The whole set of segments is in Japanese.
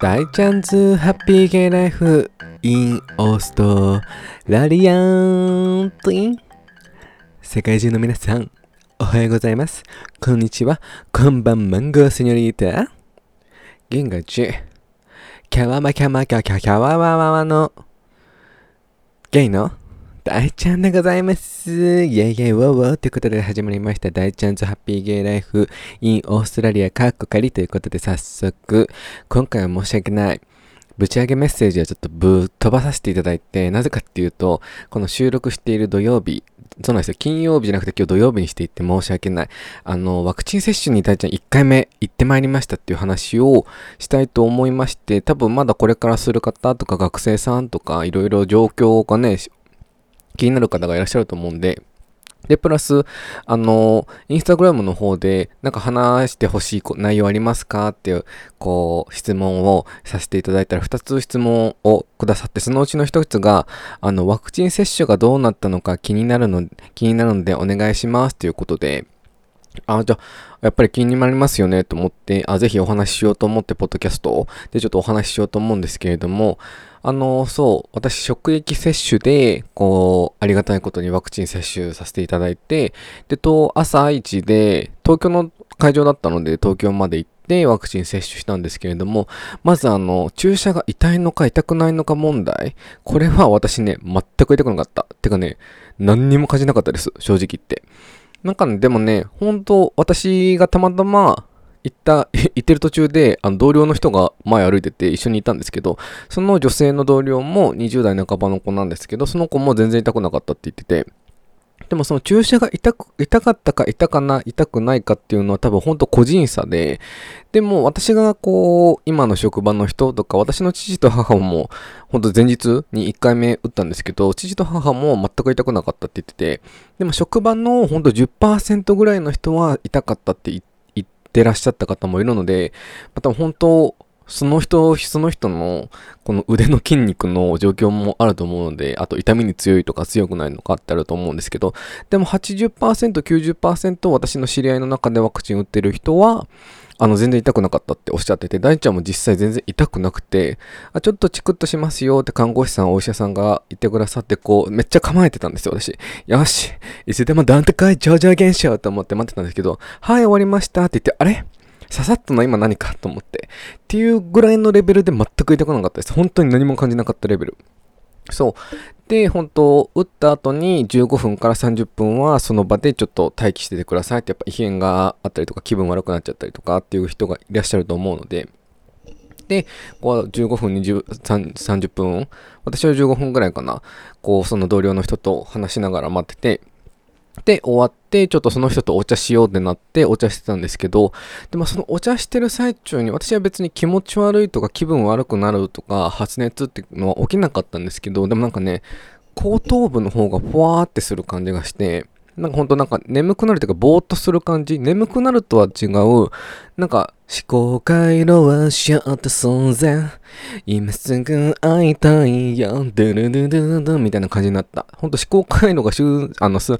大チャンズハッピーゲイライフインオーストラリアントイン世界中の皆さん、おはようございます。こんにちは。こんばんマンゴーセニョリータ。銀河中、キャワマキャマキャキャキャワワワワのゲイの大ちゃんでございます。イェイイェイウォーウォーということで始まりました大ちゃんズハッピーゲイライフ in オーストラリアカッコ仮ということで早速今回は申し訳ないぶち上げメッセージはちょっとぶっ飛ばさせていただいてなぜかっていうとこの収録している土曜日そうなんですよ。金曜日じゃなくて今日土曜日にしていって申し訳ない。あの、ワクチン接種に大ちゃん1回目行ってまいりましたっていう話をしたいと思いまして、多分まだこれからする方とか学生さんとかいろいろ状況がね、気になる方がいらっしゃると思うんで、で、プラス、あの、インスタグラムの方で、なんか話してほしい内容ありますかっていう、こう、質問をさせていただいたら、2つ質問をくださって、そのうちの1つが、あの、ワクチン接種がどうなったのか気になるの、気になるのでお願いしますということで、あ、じゃあ、やっぱり気になりますよねと思って、あ、ぜひお話ししようと思って、ポッドキャストを。でちょっとお話ししようと思うんですけれども、あの、そう、私、職域接種で、こう、ありがたいことにワクチン接種させていただいて、で、と、朝一で、東京の会場だったので、東京まで行って、ワクチン接種したんですけれども、まずあの、注射が痛いのか痛くないのか問題、これは私ね、全く痛くなかった。てかね、何にも感じなかったです、正直言って。なんかね、でもね、本当私がたまたま行った、行ってる途中で、あの同僚の人が前歩いてて一緒にいたんですけど、その女性の同僚も20代半ばの子なんですけど、その子も全然痛くなかったって言ってて、でもその注射が痛く、痛かったか痛かな、痛くないかっていうのは多分本当個人差で、でも私がこう、今の職場の人とか、私の父と母も、本当前日に1回目打ったんですけど、父と母も全く痛くなかったって言ってて、でも職場の本当10%ぐらいの人は痛かったって言言ってらっしゃった方もいるので、また本当、その人、その人の、この腕の筋肉の状況もあると思うので、あと痛みに強いとか強くないのかってあると思うんですけど、でも80%、90%私の知り合いの中でワクチン打ってる人は、あの、全然痛くなかったっておっしゃってて、大ちゃんも実際全然痛くなくて、あ、ちょっとチクッとしますよって看護師さん、お医者さんが言ってくださって、こう、めっちゃ構えてたんですよ、私。よし、いつでもなんとかい上場現象と思って待ってたんですけど、はい、終わりましたって言って、あれ？ささっとな今何かと思って。っていうぐらいのレベルで全く痛くなかったです。本当に何も感じなかったレベル。そう。で、本当打った後に15分から30分はその場でちょっと待機しててくださいって、やっぱ異変があったりとか気分悪くなっちゃったりとかっていう人がいらっしゃると思うので、で、こう15分、20 30分、私は15分ぐらいかな、こう、その同僚の人と話しながら待ってて、で、終わって、ちょっとその人とお茶しようってなって、お茶してたんですけど、でもそのお茶してる最中に、私は別に気持ち悪いとか気分悪くなるとか、発熱っていうのは起きなかったんですけど、でもなんかね、後頭部の方がふわーってする感じがして、なんかほんとなんか眠くなるというか、ぼーっとする感じ？眠くなるとは違う、なんか、思考回路はショート寸前。今すぐ会いたいよ。ドゥルドゥドゥドゥみたいな感じになった。ほんと思考回路がシュあのショ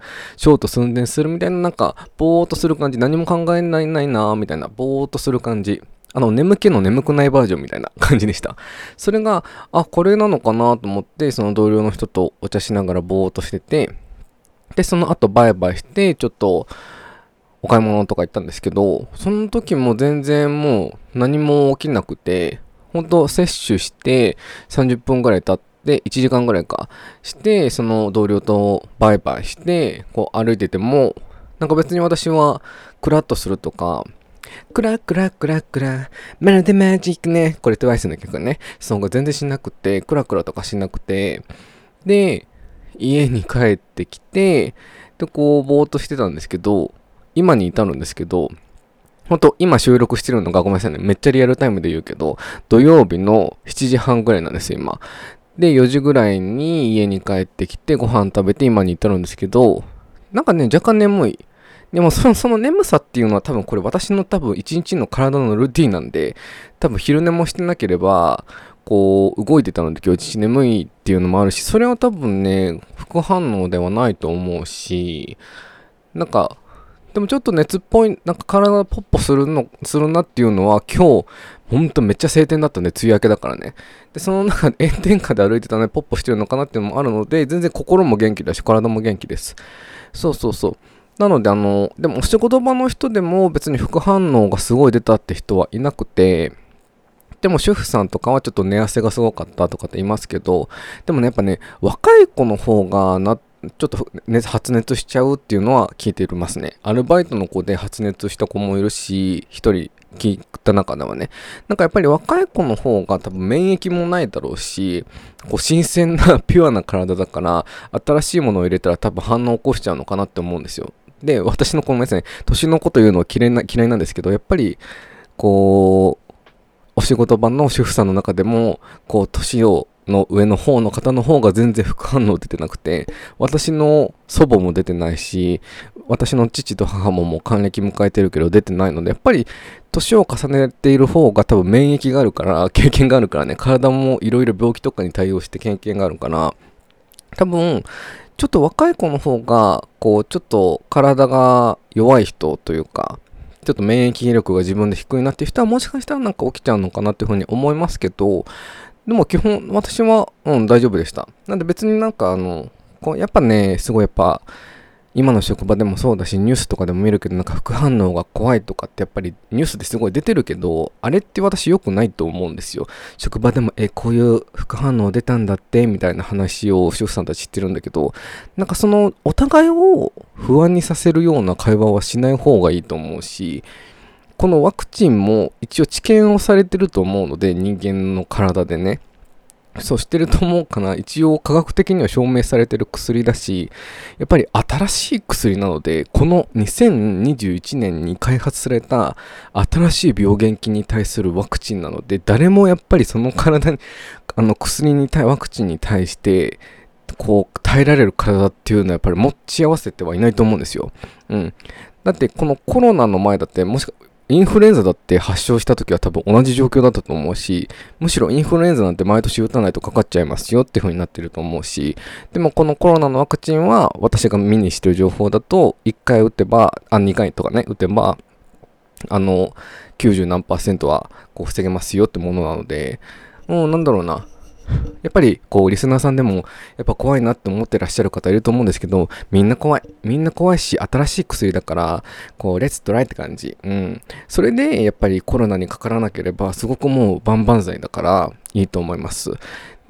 ート寸前するみたいな、なんか、ぼーっとする感じ。何も考えないないなみたいな、ぼーっとする感じ。あの、眠気の眠くないバージョンみたいな感じでした。それが、あ、これなのかなと思って、その同僚の人とお茶しながらぼーっとしてて、で、その後バイバイして、ちょっと、お買い物とか行ったんですけど、その時も全然もう何も起きなくて、本当接種して30分ぐらい経って、1時間ぐらいか、して、その同僚とバイバイして、こう歩いてても、なんか別に私はクラッとするとか、クラクラクラクラ、まるでマジックね。これ TWICE の曲ね。その後全然しなくて、クラクラとかしなくて、で、家に帰ってきて、で、こう、ぼーっとしてたんですけど、今に至るんですけど、ほんと、今収録してるのがごめんなさいね。めっちゃリアルタイムで言うけど、土曜日の7時半ぐらいなんです、今。で、4時ぐらいに家に帰ってきて、ご飯食べて今に至るんですけど、なんかね、若干眠い。でもその、その眠さっていうのは多分これ私の多分一日の体のルーティンなんで、多分昼寝もしてなければ、こう、動いてたので今日一日眠いっていうのもあるし、それは多分ね、副反応ではないと思うし、なんか、でもちょっと熱っぽい、なんか体がポッポするの、するなっていうのは今日、ほんとめっちゃ晴天だったんで、梅雨明けだからね。で、その中で 炎天下で歩いてたので、ポッポしてるのかなっていうのもあるので、全然心も元気だし、体も元気です。そうそうそう。なので、あの、でもお仕事場の人でも別に副反応がすごい出たって人はいなくて、でも主婦さんとかはちょっと寝汗がすごかったとかって言いますけど、でもね、やっぱね、若い子の方がな、ちょっと、ね、発熱しちゃうっていうのは聞いていますね。アルバイトの子で発熱した子もいるし、一人聞いた中ではね。なんかやっぱり若い子の方が多分免疫もないだろうし、こう新鮮なピュアな体だから、新しいものを入れたら多分反応を起こしちゃうのかなって思うんですよ。で、私のこのですね、年のこと言うのは嫌いな嫌いなんですけど、やっぱり、こう、お仕事場の主婦さんの中でも、こう、年をの上の方の方の方が全然副反応出てなくて、私の祖母も出てないし、私の父と母ももう還暦迎えてるけど出てないので、やっぱり年を重ねている方が多分免疫があるから、経験があるからね、体もいろいろ病気とかに対応して経験があるから、多分、ちょっと若い子の方が、こう、ちょっと体が弱い人というか、ちょっと免疫力が自分で低いなっていう人はもしかしたらなんか起きちゃうのかなっていうふうに思いますけど、でも基本私は、うん、大丈夫でした。なんで別になんかあの、こうやっぱね、すごいやっぱ、今の職場でもそうだし、ニュースとかでも見るけど、なんか副反応が怖いとかってやっぱりニュースですごい出てるけど、あれって私良くないと思うんですよ。職場でも、え、こういう副反応出たんだって、みたいな話を主婦さんたち知ってるんだけど、なんかその、お互いを不安にさせるような会話はしない方がいいと思うし、このワクチンも一応治験をされてると思うので、人間の体でね。そうしてると思うかな。一応科学的には証明されてる薬だし、やっぱり新しい薬なので、この2021年に開発された新しい病原菌に対するワクチンなので、誰もやっぱりその体に、あの薬に対、ワクチンに対して、こう、耐えられる体っていうのはやっぱり持ち合わせてはいないと思うんですよ。うん。だってこのコロナの前だってもしかインフルエンザだって発症した時は多分同じ状況だったと思うし、むしろインフルエンザなんて毎年打たないとかかっちゃいますよっていう風になってると思うし、でもこのコロナのワクチンは私が見にしてる情報だと、1回打てば、あ、2回とかね、打てば、あの、90何パーセントはこう防げますよってものなので、もうなんだろうな、やっぱり、こう、リスナーさんでも、やっぱ怖いなって思ってらっしゃる方いると思うんですけど、みんな怖い。みんな怖いし、新しい薬だから、こう、レッツトライって感じ。うん。それで、やっぱりコロナにかからなければ、すごくもう万々歳だから、いいと思います。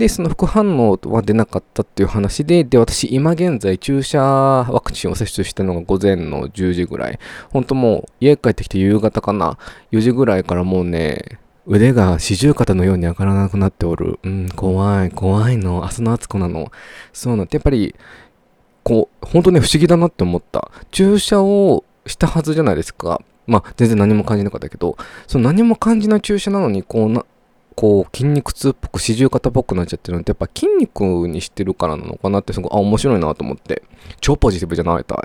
で、その副反応は出なかったっていう話で、で、私、今現在、注射ワクチンを接種したのが午前の10時ぐらい。ほんともう、家帰ってきて夕方かな。4時ぐらいからもうね、腕が四十肩のように上がらなくなっておる。うん、怖い、怖いの。明日の暑子なの。そうなって、やっぱり、こう、本当ね、不思議だなって思った。注射をしたはずじゃないですか。まあ、全然何も感じなかったけど、その何も感じない注射なのに、こうな、こう筋肉痛っぽく四十肩っぽくなっちゃってるのってやっぱ筋肉にしてるからなのかなってすごいあ面白いなと思って超ポジティブじゃないたい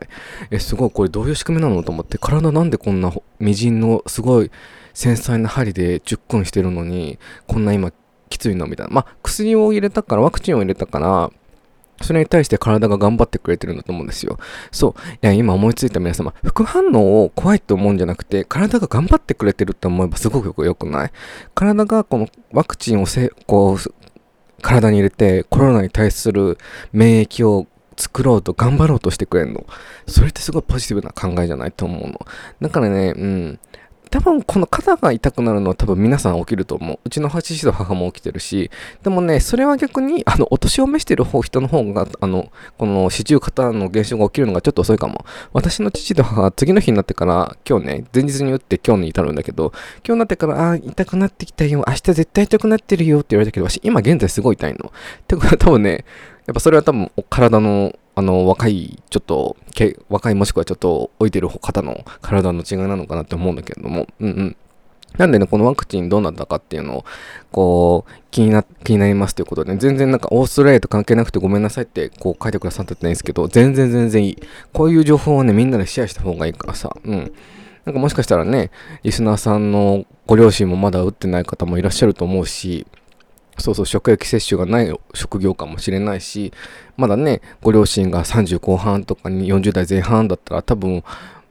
えすごいこれどういう仕組みなのと思って体なんでこんなみじんのすごい繊細な針で10分してるのに、こんな今きついのみたいな。まあ、薬を入れたから、ワクチンを入れたから、それに対して体が頑張ってくれてるんだと思うんですよ。そう。いや、今思いついた皆様、副反応を怖いと思うんじゃなくて、体が頑張ってくれてるって思えばすごく良くない体がこのワクチンをせ、こう、体に入れてコロナに対する免疫を作ろうと頑張ろうとしてくれるの。それってすごいポジティブな考えじゃないと思うの。だからね、うん。多分この肩が痛くなるのは多分皆さん起きると思う。うちの80度母も起きてるし、でもね、それは逆に、あの、お年を召してる方、人の方が、あの、この四十肩の現象が起きるのがちょっと遅いかも。私の父と母は次の日になってから、今日ね、前日に打って今日に至るんだけど、今日になってから、あ、痛くなってきたよ、明日絶対痛くなってるよって言われたけど、私今現在すごい痛いの。ってことは多分ね、やっぱそれは多分体のあの、若い、ちょっと、若いもしくはちょっと置いてる方の体の違いなのかなって思うんだけれども、うんうん。なんでね、このワクチンどうなったかっていうのを、こう、気にな、気になりますということで、全然なんかオーストラリアと関係なくてごめんなさいって、こう書いてくださってないんですけど、全然全然いい。こういう情報をね、みんなでシェアした方がいいからさ、うん。なんかもしかしたらね、リスナーさんのご両親もまだ打ってない方もいらっしゃると思うし、そうそう、職域接種がない職業かもしれないし、まだね、ご両親が30後半とかに40代前半だったら多分、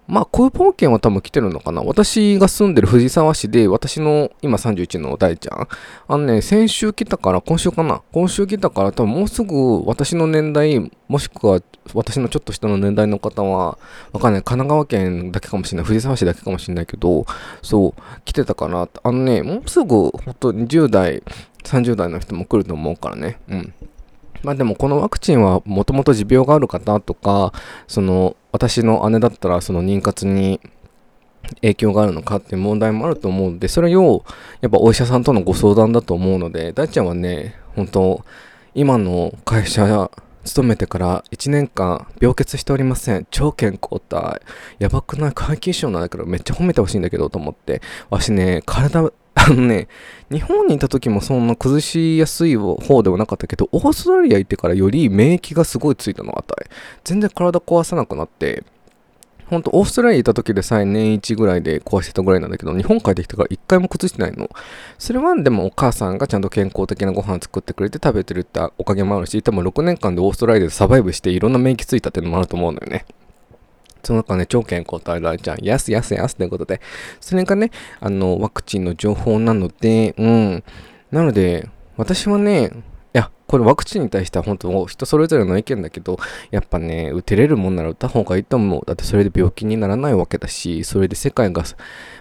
まあ、クーポン券は多分来てるのかな。私が住んでる藤沢市で、私の今31の大ちゃん。あのね、先週来たから、今週かな。今週来たから、多分もうすぐ私の年代、もしくは私のちょっと下の年代の方は、わかんない。神奈川県だけかもしれない。藤沢市だけかもしれないけど、そう、来てたかな。あのね、もうすぐ、ほんと20代、30代の人も来ると思うからね。うん。まあでもこのワクチンはもともと持病がある方とか、その私の姉だったらその妊活に影響があるのかっていう問題もあると思うんで、それをやっぱお医者さんとのご相談だと思うので、大ちゃんはね、本当今の会社勤めてから1年間病欠しておりません。超健康体。やばくない？皆勤賞なんだけどめっちゃ褒めてほしいんだけどと思って。わしね、体 あのね、日本にいた時もそんな崩しやすい方ではなかったけど、オーストラリア行ってからより免疫がすごいついたのあたい。全然体壊さなくなって、ほんとオーストラリア行った時でさえ年1ぐらいで壊してたぐらいなんだけど、日本帰ってきてから1回も崩してないの。それはでもお母さんがちゃんと健康的なご飯作ってくれて食べてるっておかげもあるし、多分6年間でオーストラリアでサバイブしていろんな免疫ついたっていうのもあると思うのよね。その中ね、超健康体らちゃん、やすやすやすということで、それがね、あの、ワクチンの情報なので、うん。なので、私はね、や、これワクチンに対しては本当人それぞれの意見だけど、やっぱね、打てれるもんなら打った方がいいと思う。だってそれで病気にならないわけだし、それで世界が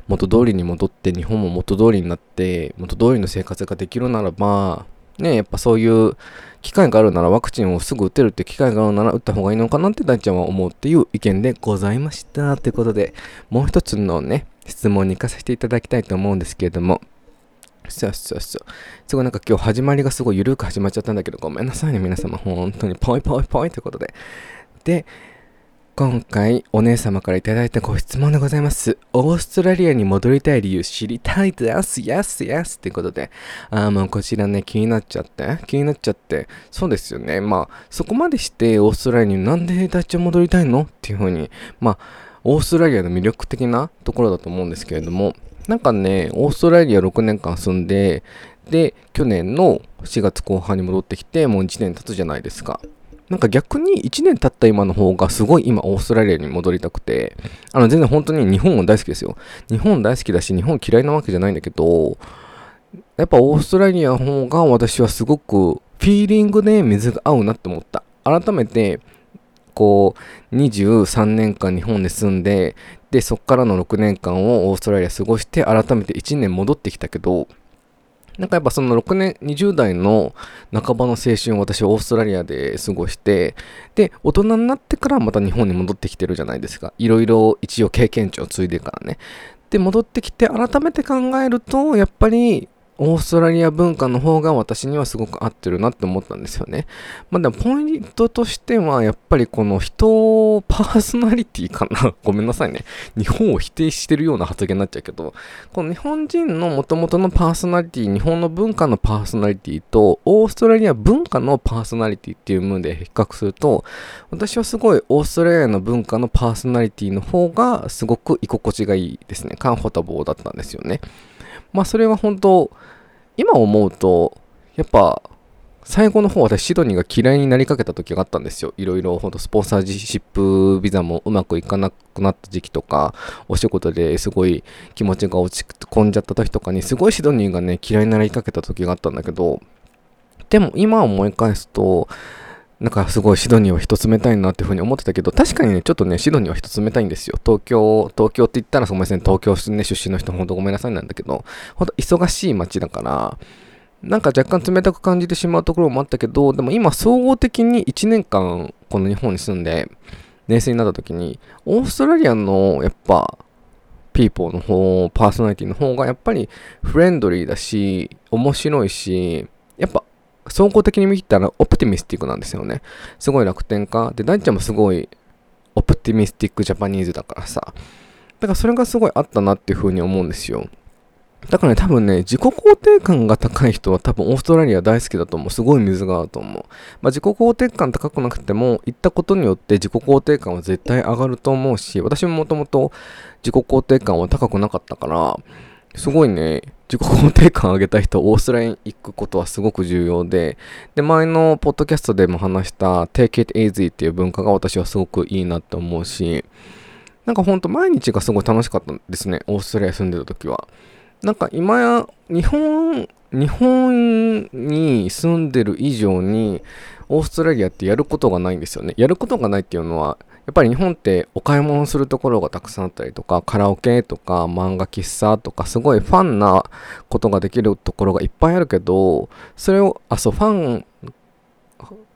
元通りに戻って、日本も元通りになって、元通りの生活ができるならば、ね、やっぱそういう機会があるならワクチンをすぐ打てるって機会があるなら打った方がいいのかなって大ちゃんは思うっていう意見でございました。ということで、もう一つのね、質問に行かせていただきたいと思うんですけれども、そうそうそう。すごいなんか今日始まりがすごい緩く始まっちゃったんだけど、ごめんなさいね、皆様。本当にポイポイポイということで。で、今回お姉様から頂いたご質問でございます。オーストラリアに戻りたい理由知りたいです。Yes, yes ってことで。あもうこちらね、気になっちゃって。気になっちゃって。そうですよね。まあ、そこまでしてオーストラリアになんで立ち戻りたいの？っていうふうに、まあ、オーストラリアの魅力的なところだと思うんですけれども、なんかね、オーストラリア6年間住んで、で、去年の4月後半に戻ってきて、もう1年経つじゃないですか。なんか逆に1年経った今の方がすごい今オーストラリアに戻りたくて、あの全然本当に日本も大好きですよ。日本大好きだし、日本嫌いなわけじゃないんだけど、やっぱオーストラリアの方が私はすごくフィーリングで水が合うなって思った。改めて、こう、23年間日本で住んで、で、そっからの6年間をオーストラリア過ごして、改めて1年戻ってきたけど、なんかやっぱその6年、20代の半ばの青春を私はオーストラリアで過ごして、で、大人になってからまた日本に戻ってきてるじゃないですか。いろいろ一応経験値を継いでからね。で、戻ってきて改めて考えると、やっぱりオーストラリア文化の方が私にはすごく合ってるなって思ったんですよね。まあでもポイントとしてはやっぱりこの人、パーソナリティかな ごめんなさいね。日本を否定してるような発言になっちゃうけど、この日本人の元々のパーソナリティ、日本の文化のパーソナリティとオーストラリア文化のパーソナリティっていう部分で比較すると、私はすごいオーストラリアの文化のパーソナリティの方がすごく居心地がいいですね。カンフォタボーだったんですよね。まあそれは本当、今思うと、やっぱ、最後の方私シドニーが嫌いになりかけた時があったんですよ。いろいろほんとスポンサーシップビザもうまくいかなくなった時期とか、お仕事ですごい気持ちが落ち込んじゃった時とかにすごいシドニーがね嫌いになりかけた時があったんだけど、でも今思い返すと、なんかすごいシドニーは人冷たいなっていうふうに思ってたけど、確かにね、ちょっとね、シドニーは人冷たいんですよ。東京、東京って言ったらごめんなさい、東京、ね、出身の人ほんとごめんなさいなんだけど、ほんと忙しい街だから、なんか若干冷たく感じてしまうところもあったけど、でも今総合的に1年間この日本に住んで、冷静になった時に、オーストラリアのやっぱ、ピーポーの方、パーソナリティの方がやっぱりフレンドリーだし、面白いし、やっぱ総合的に見たらオプティミスティックなんですよね。すごい楽天家。で、大ちゃんもすごいオプティミスティックジャパニーズだからさ。だからそれがすごいあったなっていうふうに思うんですよ。だからね、多分ね、自己肯定感が高い人は多分オーストラリア大好きだと思う。すごい水があると思う。まあ、自己肯定感高くなくても、行ったことによって自己肯定感は絶対上がると思うし、私ももともと自己肯定感は高くなかったから、すごいね、自己肯定感上げた人、オーストラリアに行くことはすごく重要で、で、前のポッドキャストでも話した Take It Easy っていう文化が私はすごくいいなって思うし、なんかほんと毎日がすごい楽しかったんですね。オーストラリア住んでた時は。なんか今や日本、日本に住んでる以上にオーストラリアってやることがないんですよね。やることがないっていうのはやっぱり日本ってお買い物するところがたくさんあったりとか、カラオケとか漫画喫茶とか、すごいファンなことができるところがいっぱいあるけど、それを、あ、そう、ファン、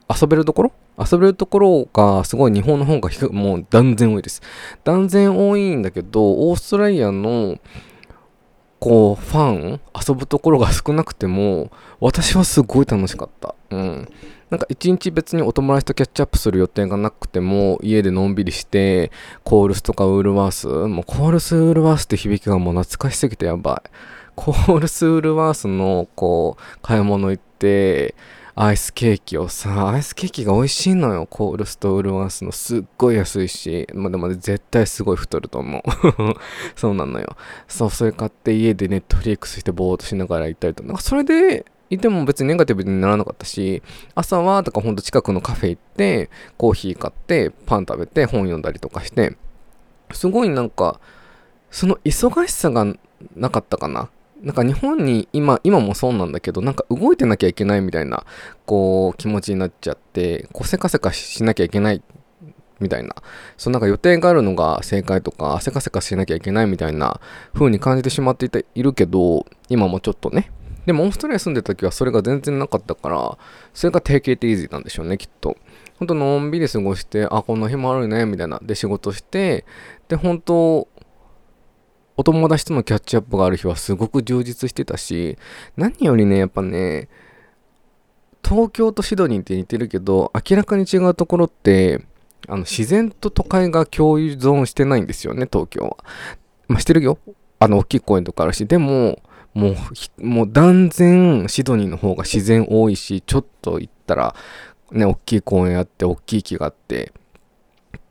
遊べるところ？遊べるところがすごい日本の方がもう断然多いです。断然多いんだけど、オーストラリアのこう、ファン、遊ぶところが少なくても、私はすごい楽しかった。うん。なんか一日別にお友達とキャッチアップする予定がなくても、家でのんびりして、コールスとかウールワース、もうコールスウールワースって響きがもう懐かしすぎてやばい。コールスウールワースの、こう、買い物行って、アイスケーキをさ、アイスケーキが美味しいのよ。コールスとウールワースのすっごい安いし、まあ、でも絶対すごい太ると思う。そうなのよ。そう、それ買って家でネットフリックスしてぼーっとしながら行ったりとか、なんかそれでいても別にネガティブにならなかったし、朝は、とかほんと近くのカフェ行って、コーヒー買って、パン食べて、本読んだりとかして、すごいなんか、その忙しさがなかったかな。なんか日本に今、今もそうなんだけど、なんか動いてなきゃいけないみたいな、こう、気持ちになっちゃって、こう、せかせかしなきゃいけないみたいな、そうなんか予定があるのが正解とか、せかせかしなきゃいけないみたいな風に感じてしまっていているけど、今もちょっとね、でもオーストラリア住んでた時はそれが全然なかったから、それが定型ってイージーなんでしょうね、きっと。ほんとのんびり過ごして、あ、こんな日もあるね、みたいな。で、仕事して、で、本当お友達とのキャッチアップがある日はすごく充実してたし、何よりね、やっぱね、東京とシドニーって似てるけど、明らかに違うところって、あの、自然と都会が共存してないんですよね、東京は。まあ、してるよ。あの、大きい公園とかあるし、でも、もう、もう断然シドニーの方が自然多いし、ちょっと行ったら、ね、大きい公園あって、大きい木があって、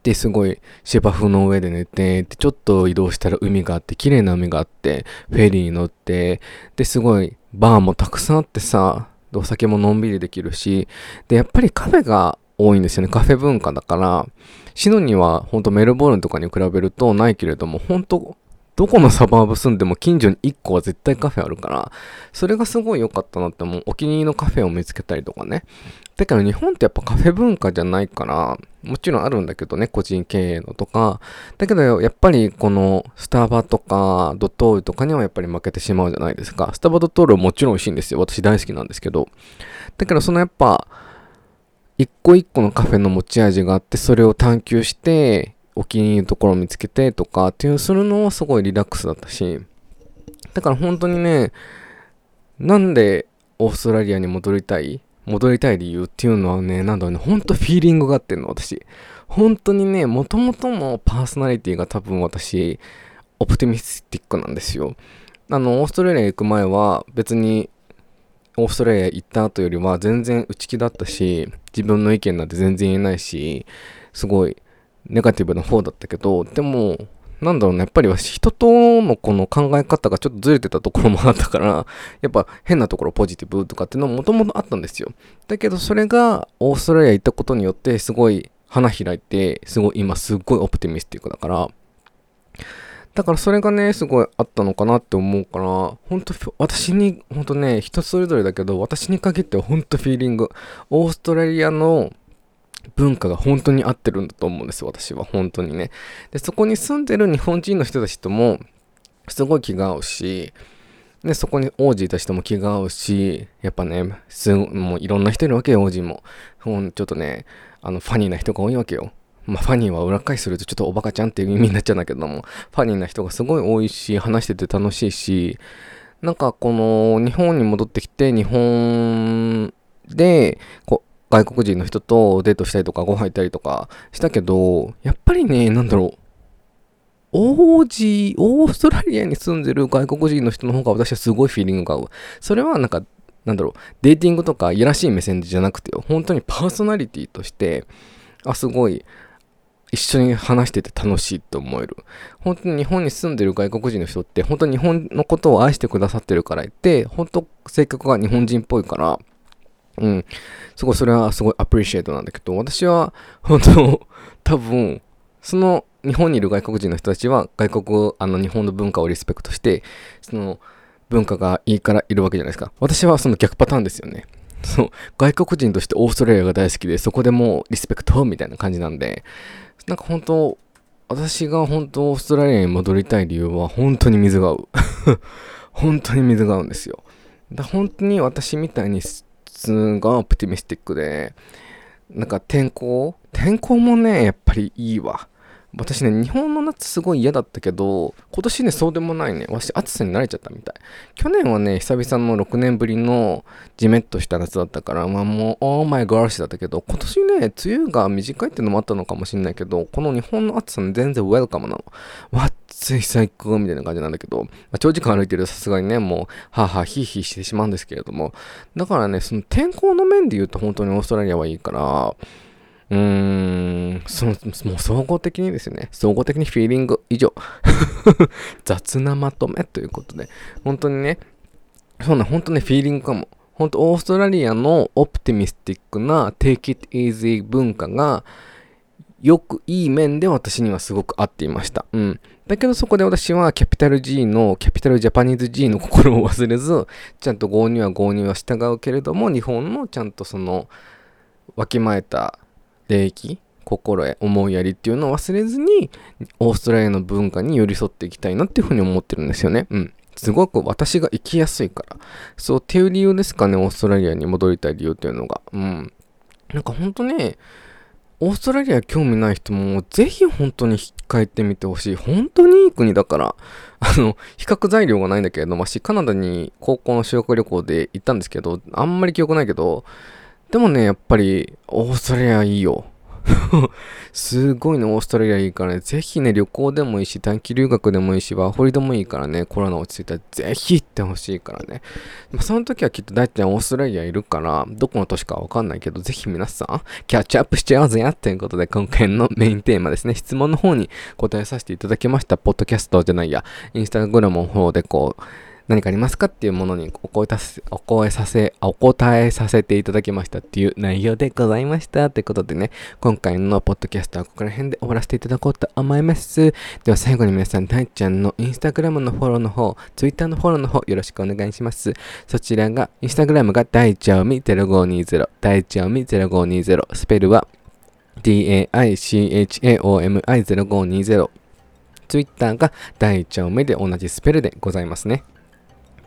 で、すごい芝生の上で寝て、で、ちょっと移動したら海があって、綺麗な海があって、フェリーに乗って、で、すごいバーもたくさんあってさ、お酒ものんびりできるし、で、やっぱりカフェが多いんですよね。カフェ文化だから、シドニーはほんとメルボルンとかに比べるとないけれども、本当どこのサバーブ住んでも近所に1個は絶対カフェあるから、それがすごい良かったなって思う。お気に入りのカフェを見つけたりとかね。だけど日本ってやっぱカフェ文化じゃないから、もちろんあるんだけどね、個人経営のとか。だけどやっぱりこのスタバとかドトールとかにはやっぱり負けてしまうじゃないですか。スタバドトールはもちろん美味しいんですよ。私大好きなんですけど。だけどそのやっぱ、一個一個のカフェの持ち味があって、それを探求して、お気に入りのところを見つけてとかっていうするのはすごいリラックスだったし、だから本当にね、なんでオーストラリアに戻りたい戻りたい理由っていうのはね、なんだろうね、ほんとフィーリングがあってんの、私。本当にね、もともとのパーソナリティが多分私、オプティミスティックなんですよ。あの、オーストラリア行く前は別にオーストラリア行った後よりは全然内気だったし、自分の意見なんて全然言えないし、すごいネガティブな方だったけど、でも、なんだろうね、やっぱり人とのこの考え方がちょっとずれてたところもあったから、やっぱ変なところポジティブとかっていうのももともとあったんですよ。だけどそれがオーストラリア行ったことによってすごい花開いて、すごい今すっごいオプティミスティックだから、だからそれがね、すごいあったのかなって思うから、本当私に、本当ね、人それぞれだけど、私に限っては本当フィーリング。オーストラリアの文化が本当に合ってるんだと思うんです私は。本当にね。でそこに住んでる日本人の人たちともすごい気が合うしでそこに王子いた人も気が合うしやっぱねすもういろんな人いるわけよ王子も。ちょっとねあのファニーな人が多いわけよ。まあ、ファニーは裏返するとちょっとおバカちゃんっていう意味になっちゃうんだけども、ファニーな人がすごい多いし、話してて楽しいし、なんかこの日本に戻ってきて、日本で、こ外国人の人とデートしたりとかご飯行ったりとかしたけど、やっぱりね、なんだろう。王子、オーストラリアに住んでる外国人の人の方が私はすごいフィーリングが合う。それはなんか、なんだろう、デーティングとかいやらしい目線じゃなくてよ。本当にパーソナリティとして、あ、すごい、一緒に話してて楽しいと思える。本当に日本に住んでる外国人の人って、本当に日本のことを愛してくださってるから言って、本当性格が日本人っぽいから、うん。すごい、それはすごいアプリシエイトなんだけど、私は、本当多分、その日本にいる外国人の人たちは外国、あの日本の文化をリスペクトして、その文化がいいからいるわけじゃないですか。私はその逆パターンですよね。そう、外国人としてオーストラリアが大好きで、そこでもうリスペクトみたいな感じなんで、なんか本当、私が本当オーストラリアに戻りたい理由は本当に水が合う。本当に水が合うんですよ。だ本当に私みたいにすがオプティミスティックで、なんか天候？天候もね、やっぱりいいわ。私ね、日本の夏すごい嫌だったけど、今年ね、そうでもないね。私、暑さに慣れちゃったみたい。去年はね、久々の6年ぶりのジメッとした夏だったから、まあもう、オーマイガーシだったけど、今年ね、梅雨が短いってのもあったのかもしんないけど、この日本の暑さね、全然ウェルカムなの。わっつい最高みたいな感じなんだけど、まあ、長時間歩いてるとさすがにね、もう、はぁはぁひいひいしてしまうんですけれども、だからね、その天候の面で言うと本当にオーストラリアはいいから、うーん、その、もう総合的にですね、総合的にフィーリング以上。雑なまとめということで、本当にね、そうね、本当ね、フィーリングかも。本当オーストラリアのオプティミスティックな Take It Easy 文化が、よくいい面で私にはすごく合っていました。うん。だけどそこで私はキャピタル G の、キャピタルジャパニーズ G の心を忘れず、ちゃんと合入は合入は従うけれども、日本のちゃんとその、わきまえた礼儀心得思いやりっていうのを忘れずにオーストラリアの文化に寄り添っていきたいなっていうふうに思ってるんですよね。うん。すごく私が生きやすいから。そうっていう理由ですかねオーストラリアに戻りたい理由っていうのが。うん。なんかほんとねオーストラリア興味ない人もぜひ本当に帰っかえてみてほしい。本当にいい国だから。あの、比較材料がないんだけれども、私カナダに高校の修学旅行で行ったんですけど、あんまり記憶ないけど、でもね、やっぱり、オーストラリアいいよ。すごいね、オーストラリアいいからね、ぜひね、旅行でもいいし、短期留学でもいいし、ワーホリでもいいからね、コロナ落ち着いたらぜひ行ってほしいからね。まあ、その時はきっと大体オーストラリアいるから、どこの都市かわかんないけど、ぜひ皆さん、キャッチアップしちゃおうぜやということで、今回のメインテーマですね、質問の方に答えさせていただきました。ポッドキャストじゃないや、インスタグラムの方でこう、何かありますかっていうものにお声させ、お声させ、お答えさせていただきましたっていう内容でございました。ということでね、今回のポッドキャストはここら辺で終わらせていただこうと思います。では最後に皆さん、大ちゃんのインスタグラムのフォローの方、ツイッターのフォローの方、よろしくお願いします。そちらが、インスタグラムが大ちゃおみ0520、大ちゃおみ0520、スペルは DAICHAOMI0520、ツイッターが大ちゃおみで同じスペルでございますね。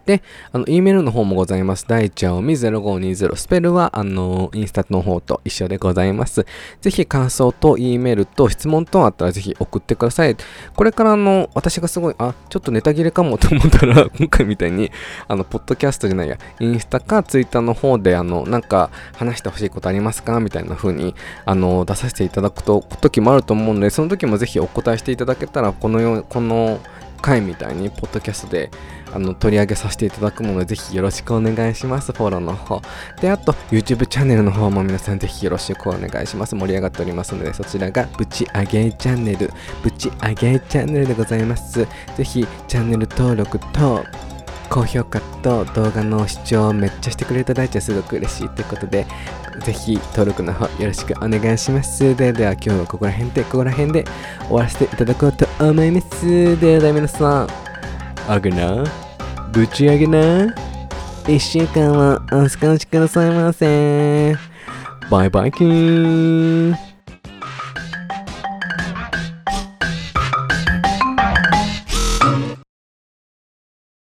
で、あの、E メールの方もございます。大ちゃおみ0520。スペルは、あの、インスタの方と一緒でございます。ぜひ感想と E メールと質問等あったらぜひ送ってください。これからの、私がすごい、あ、ちょっとネタ切れかもと思ったら、今回みたいに、あの、ポッドキャストじゃないや、インスタかツイッターの方で、あの、なんか話してほしいことありますかみたいな風に、あの、出させていただくと、時もあると思うので、その時もぜひお答えしていただけたら、このよう、この、回みたいに、ポッドキャストであの取り上げさせていただくもので、ぜひよろしくお願いします。フォローの方。で、あと、YouTube チャンネルの方も皆さんぜひよろしくお願いします。盛り上がっておりますので、そちらがぶち上げチャンネル、ぶち上げチャンネルでございます。ぜひ、チャンネル登録と、高評価と動画の視聴をめっちゃしてくれていた大ちゃすごく嬉しいということで、ぜひ登録の方よろしくお願いします。では今日はここら辺で、ここら辺で終わらせていただこうと思います。では皆さん、あげな、ぶち上げな、1週間はお過ごしくださいませ。バイバイキーン。